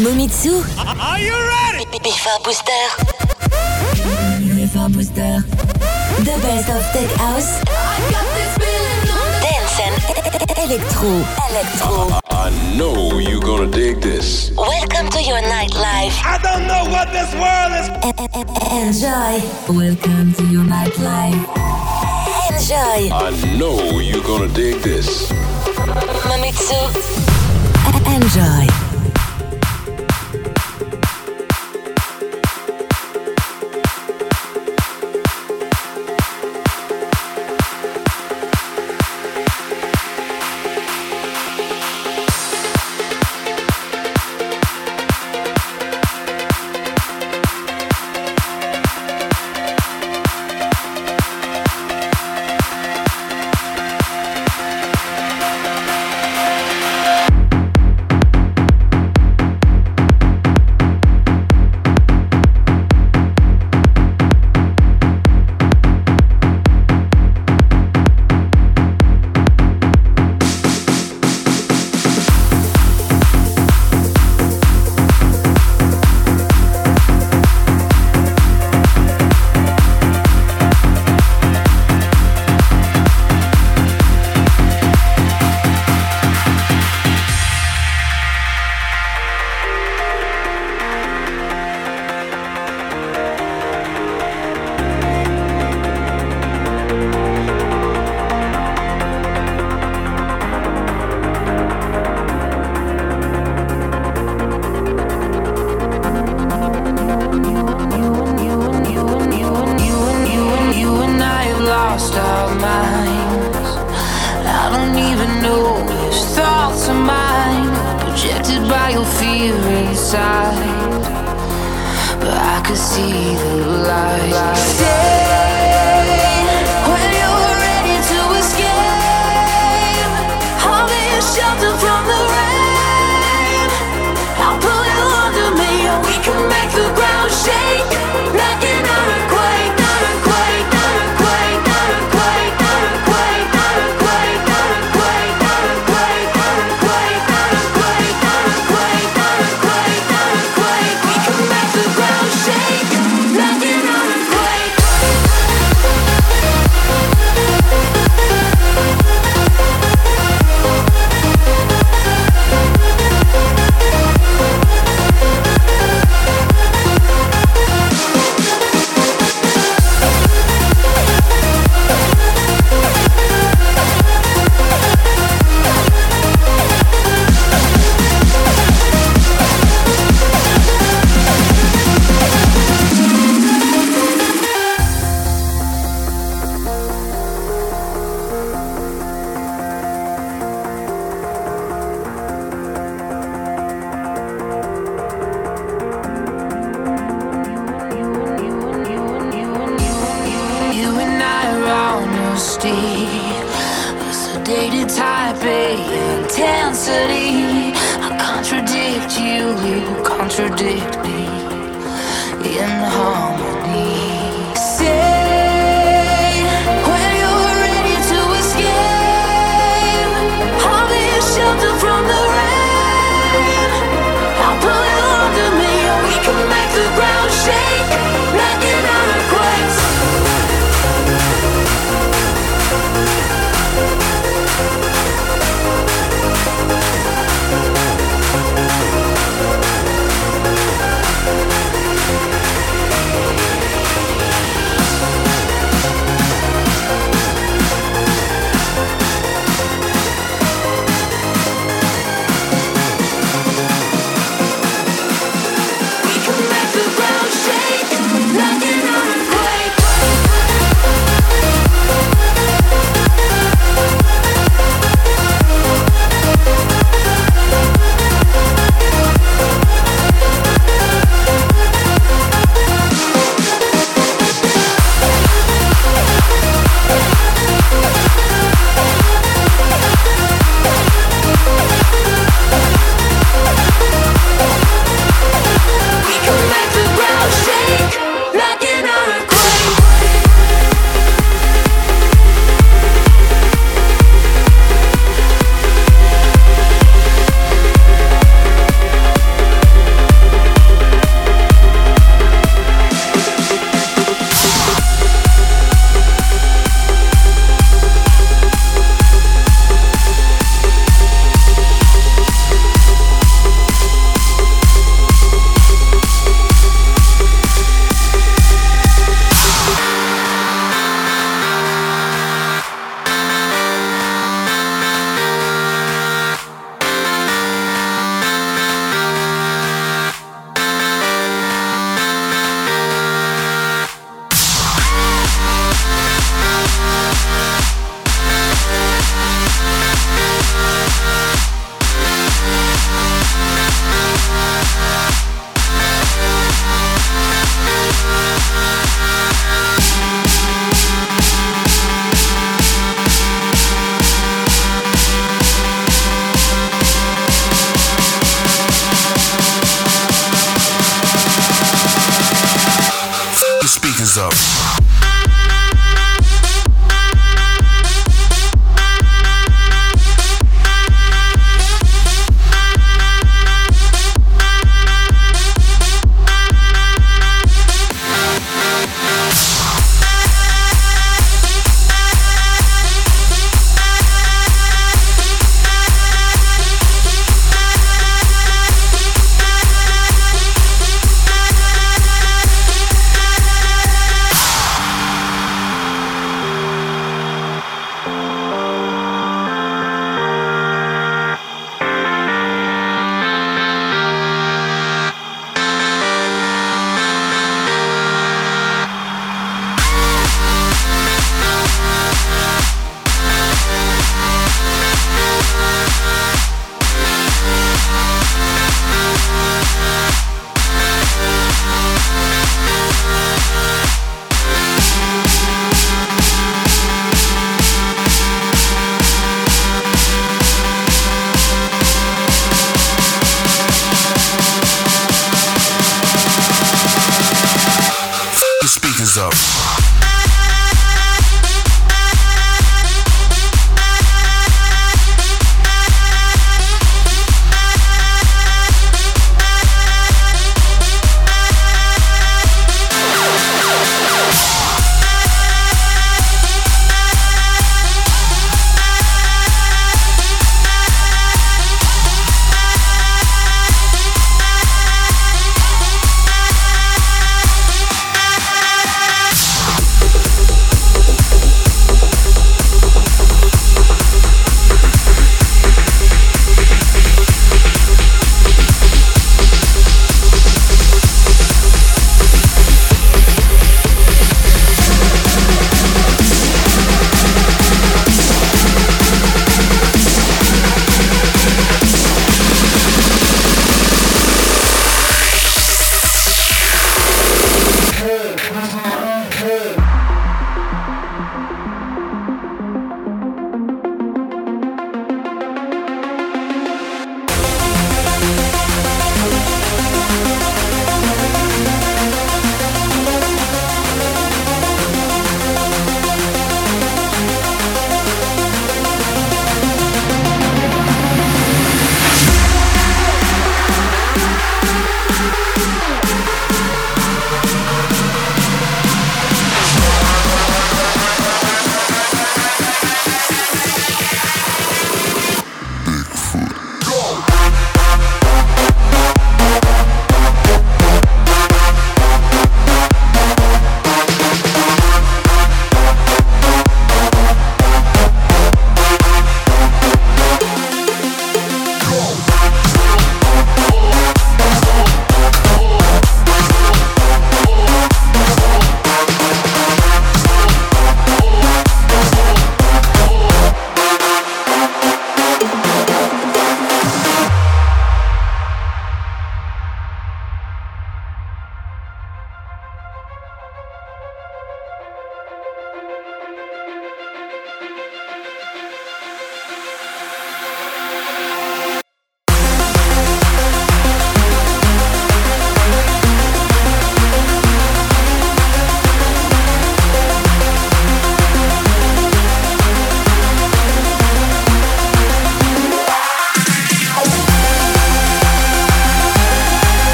Momitsu. Are you ready? Bifa Booster. Bifa Booster. The best of tech house. Dance and electro. Electro. I know you're gonna dig this. Welcome to your nightlife. I don't know what this world is. Enjoy. Welcome to your nightlife. Enjoy. I know you're gonna dig this. Mamitsu. Enjoy. see the light.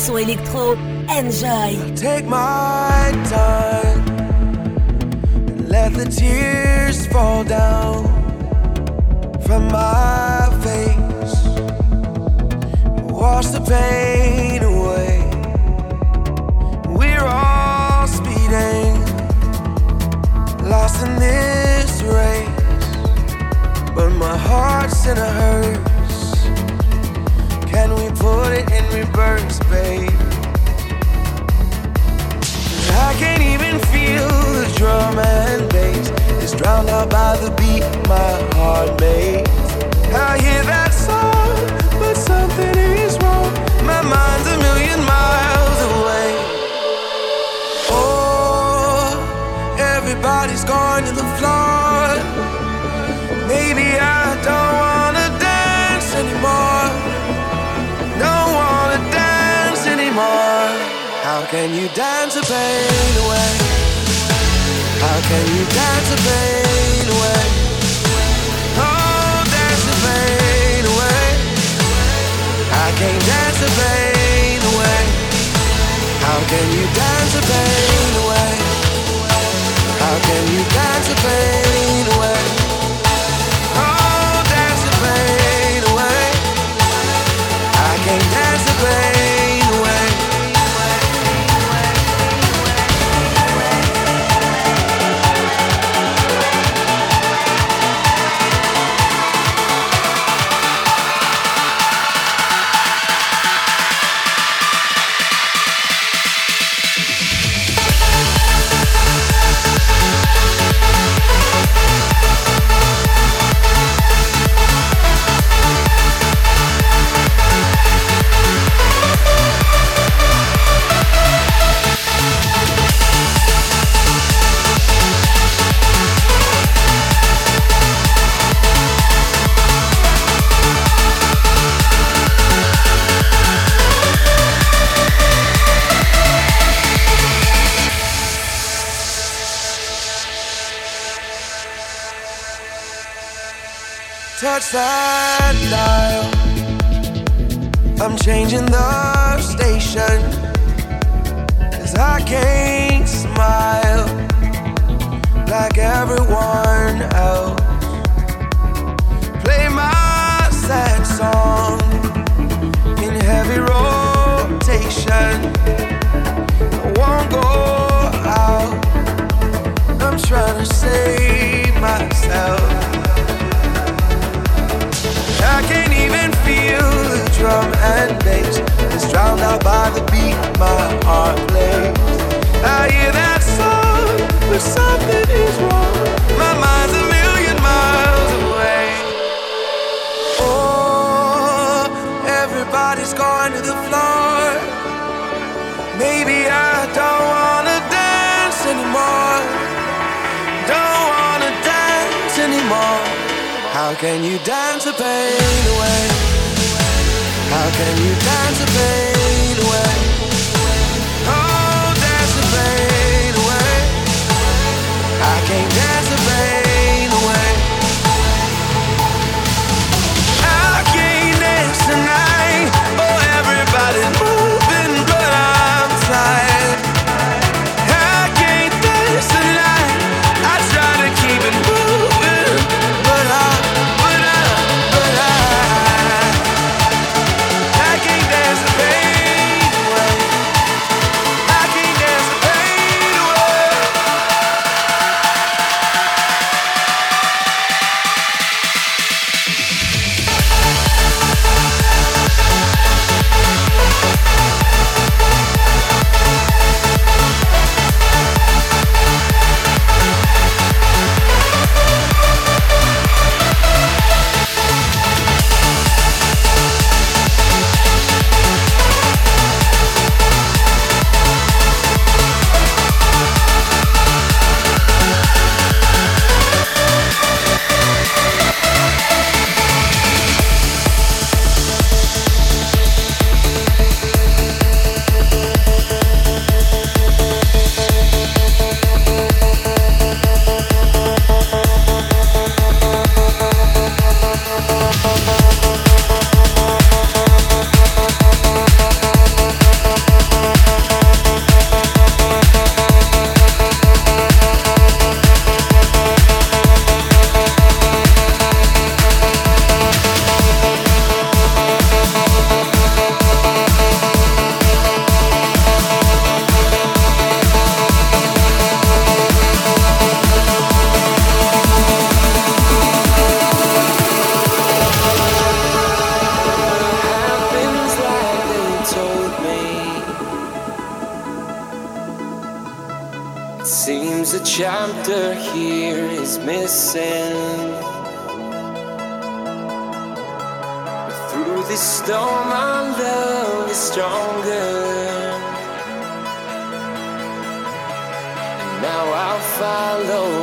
Son électro. Enjoy. Take my time. And let the tears fall down from my face. Wash the pain away. We're all speeding, lost in this race. But my heart's in a hearse. Can we put it in reverse, babe? I can't even feel the drum and bass. It's drowned out by the beat my heart makes. I hear that song, but something is wrong. My mind's a million miles away. Oh, to the floor. Maybe I can you dance the pain away? How can you dance the pain away? Oh, dance the pain away. I can't dance the pain away. How can you dance the pain away? How can you dance the pain away? Can you dance missing. But through this storm, our love is stronger. And now I'll follow.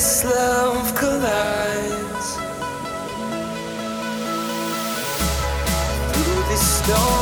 this love collides through storm.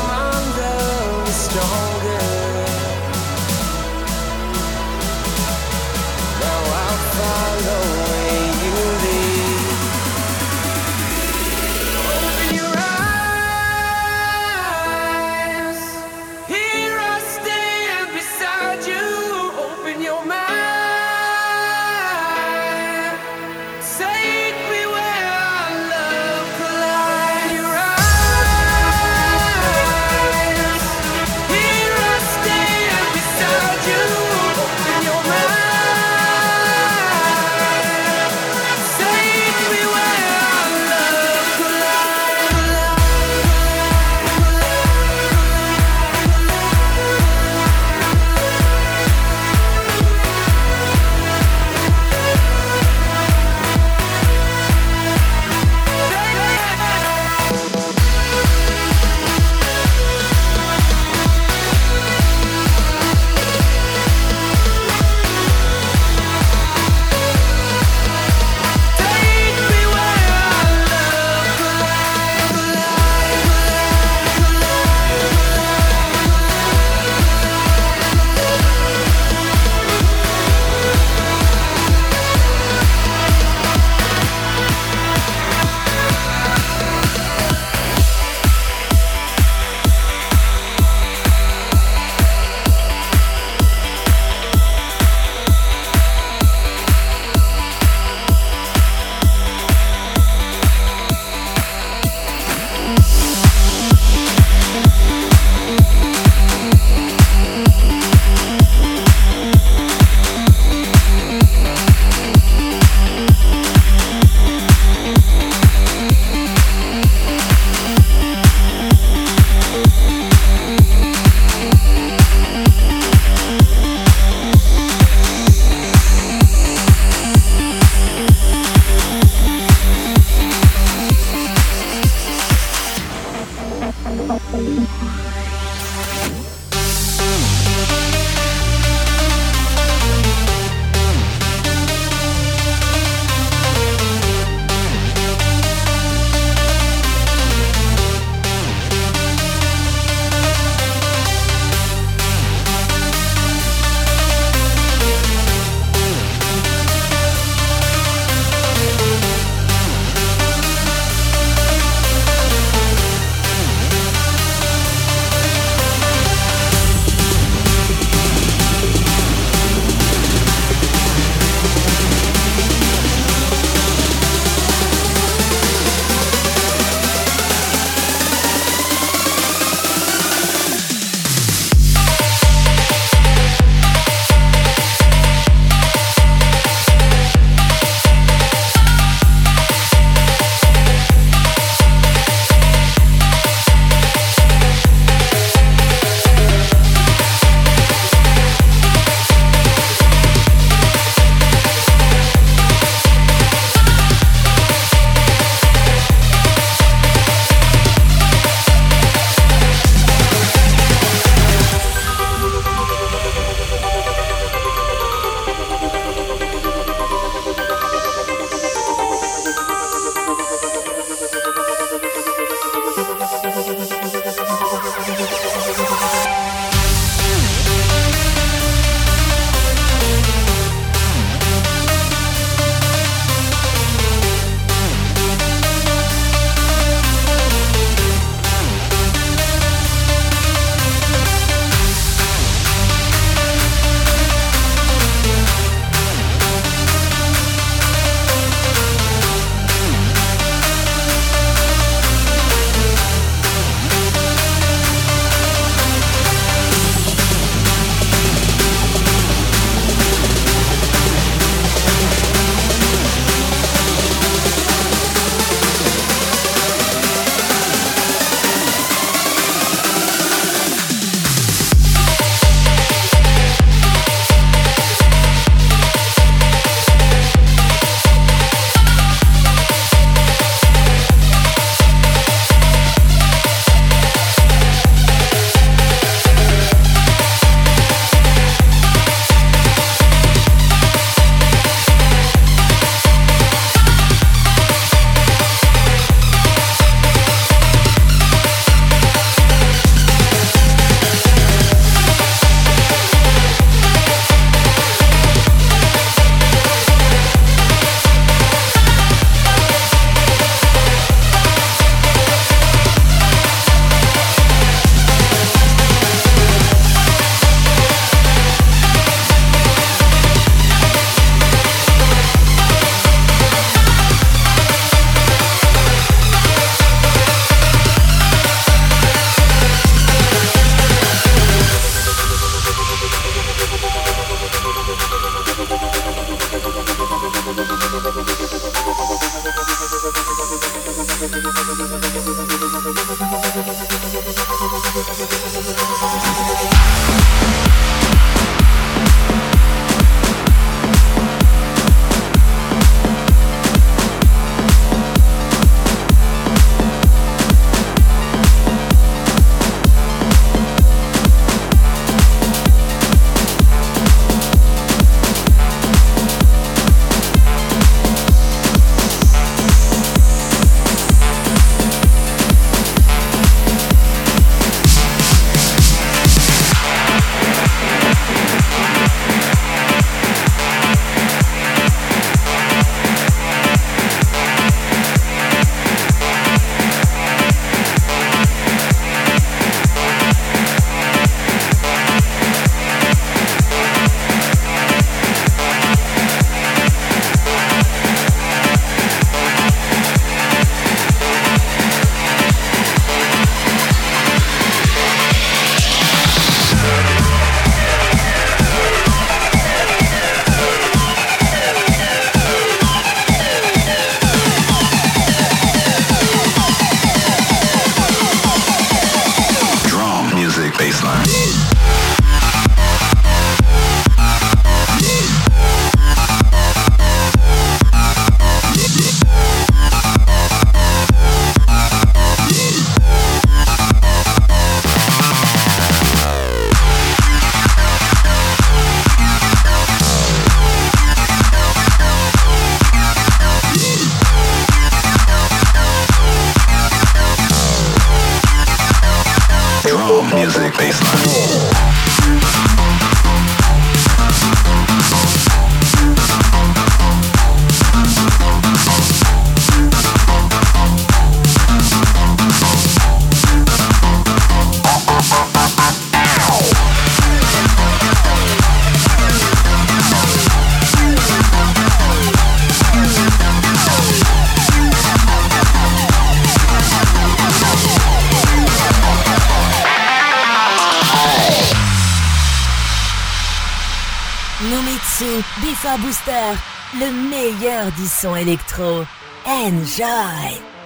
Booster, le meilleur du son électro. Enjoy!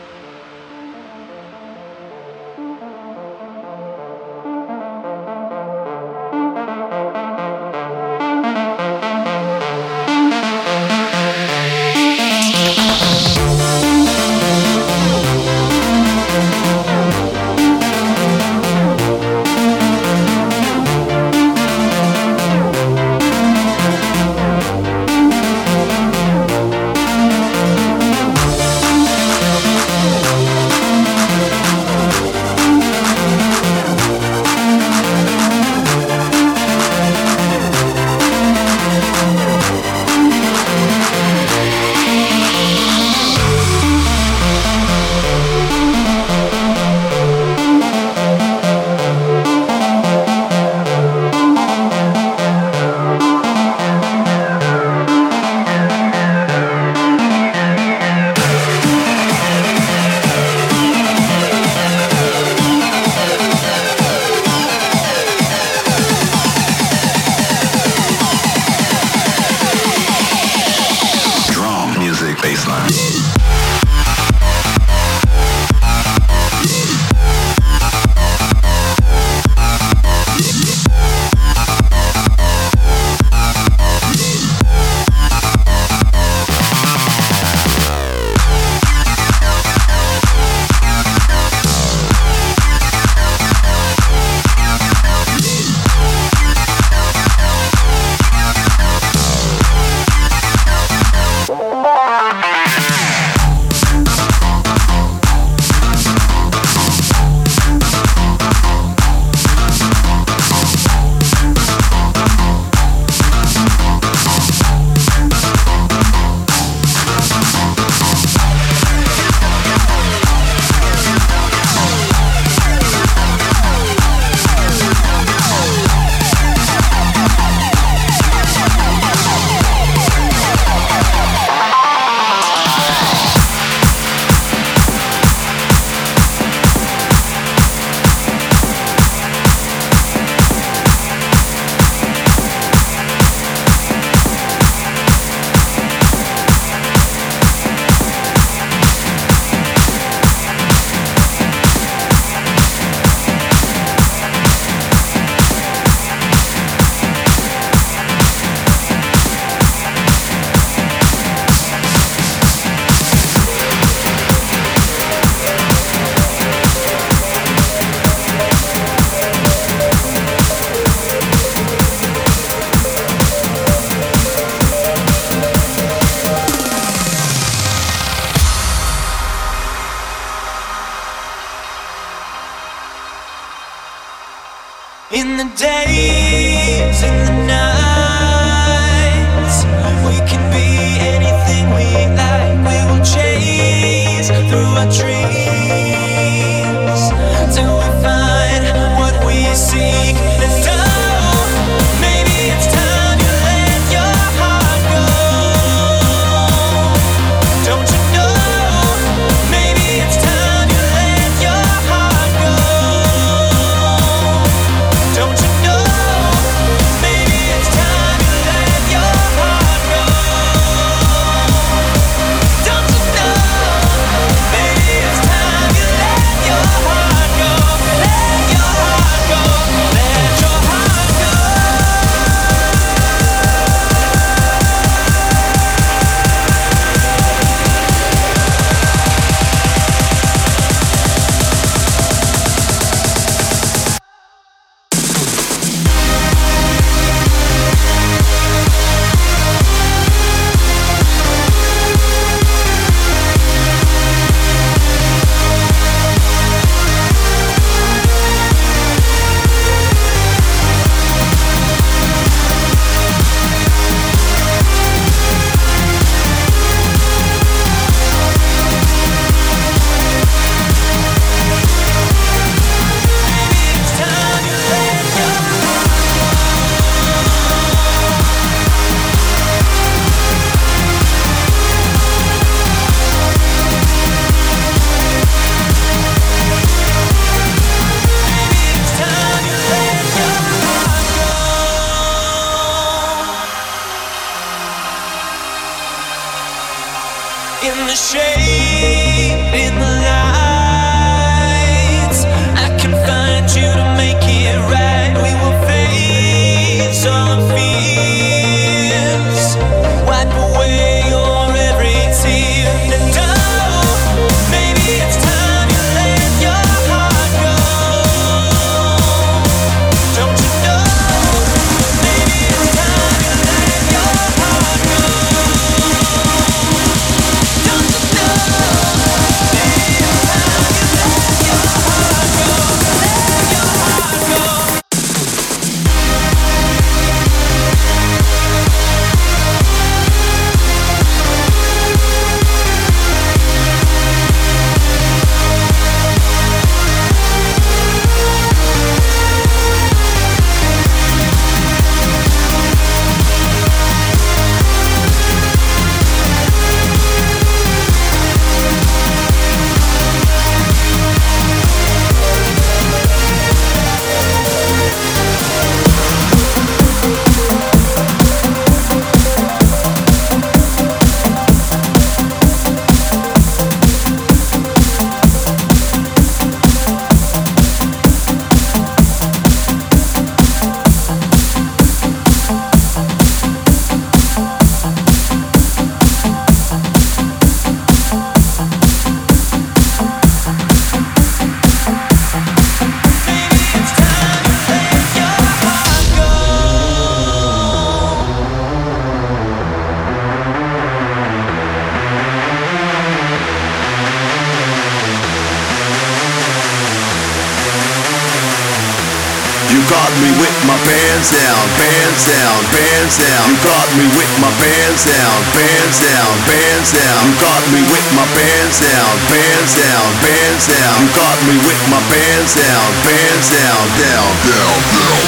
bands down. You got me with my bands down, bands down, bands down. You got me with my bands down, bands down, bands down. You got me with my bands down, bands down, down, down, down,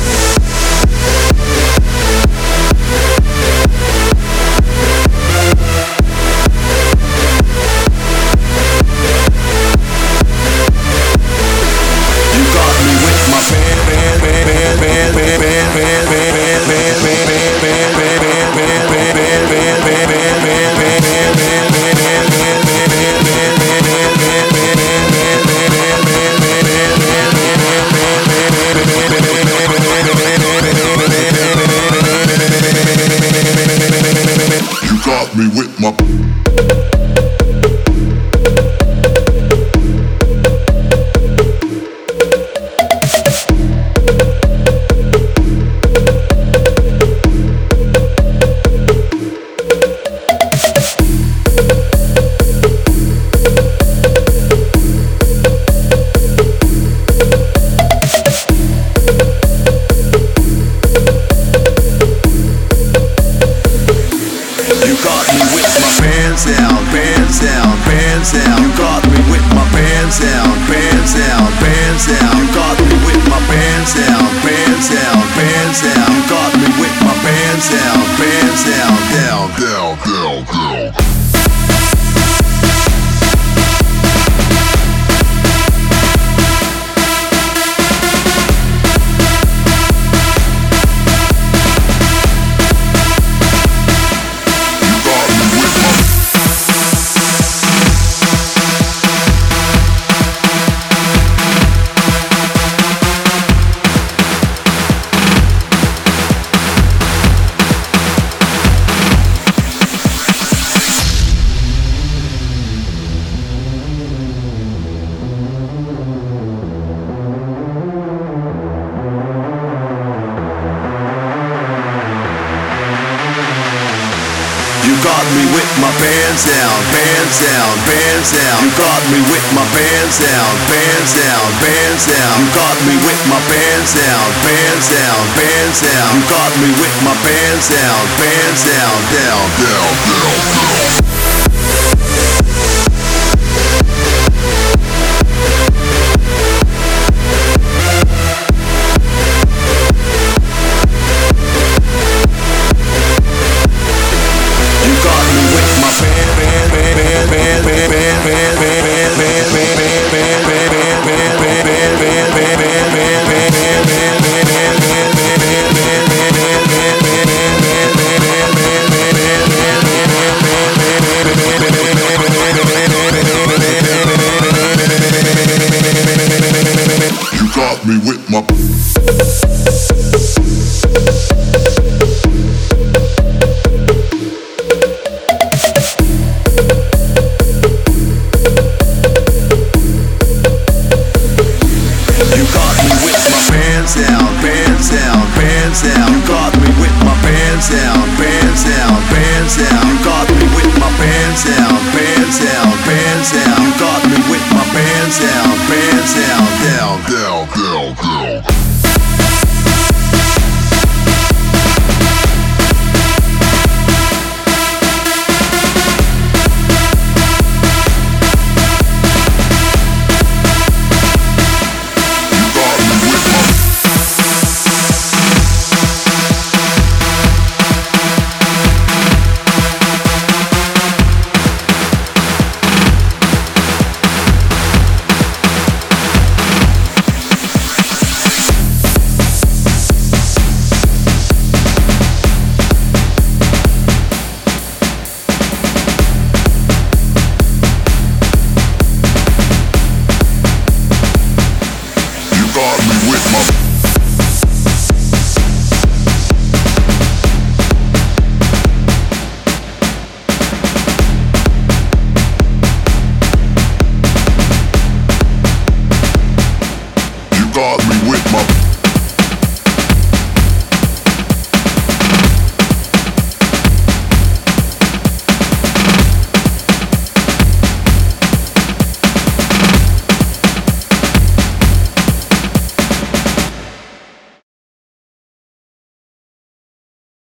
down. Pants down, with down.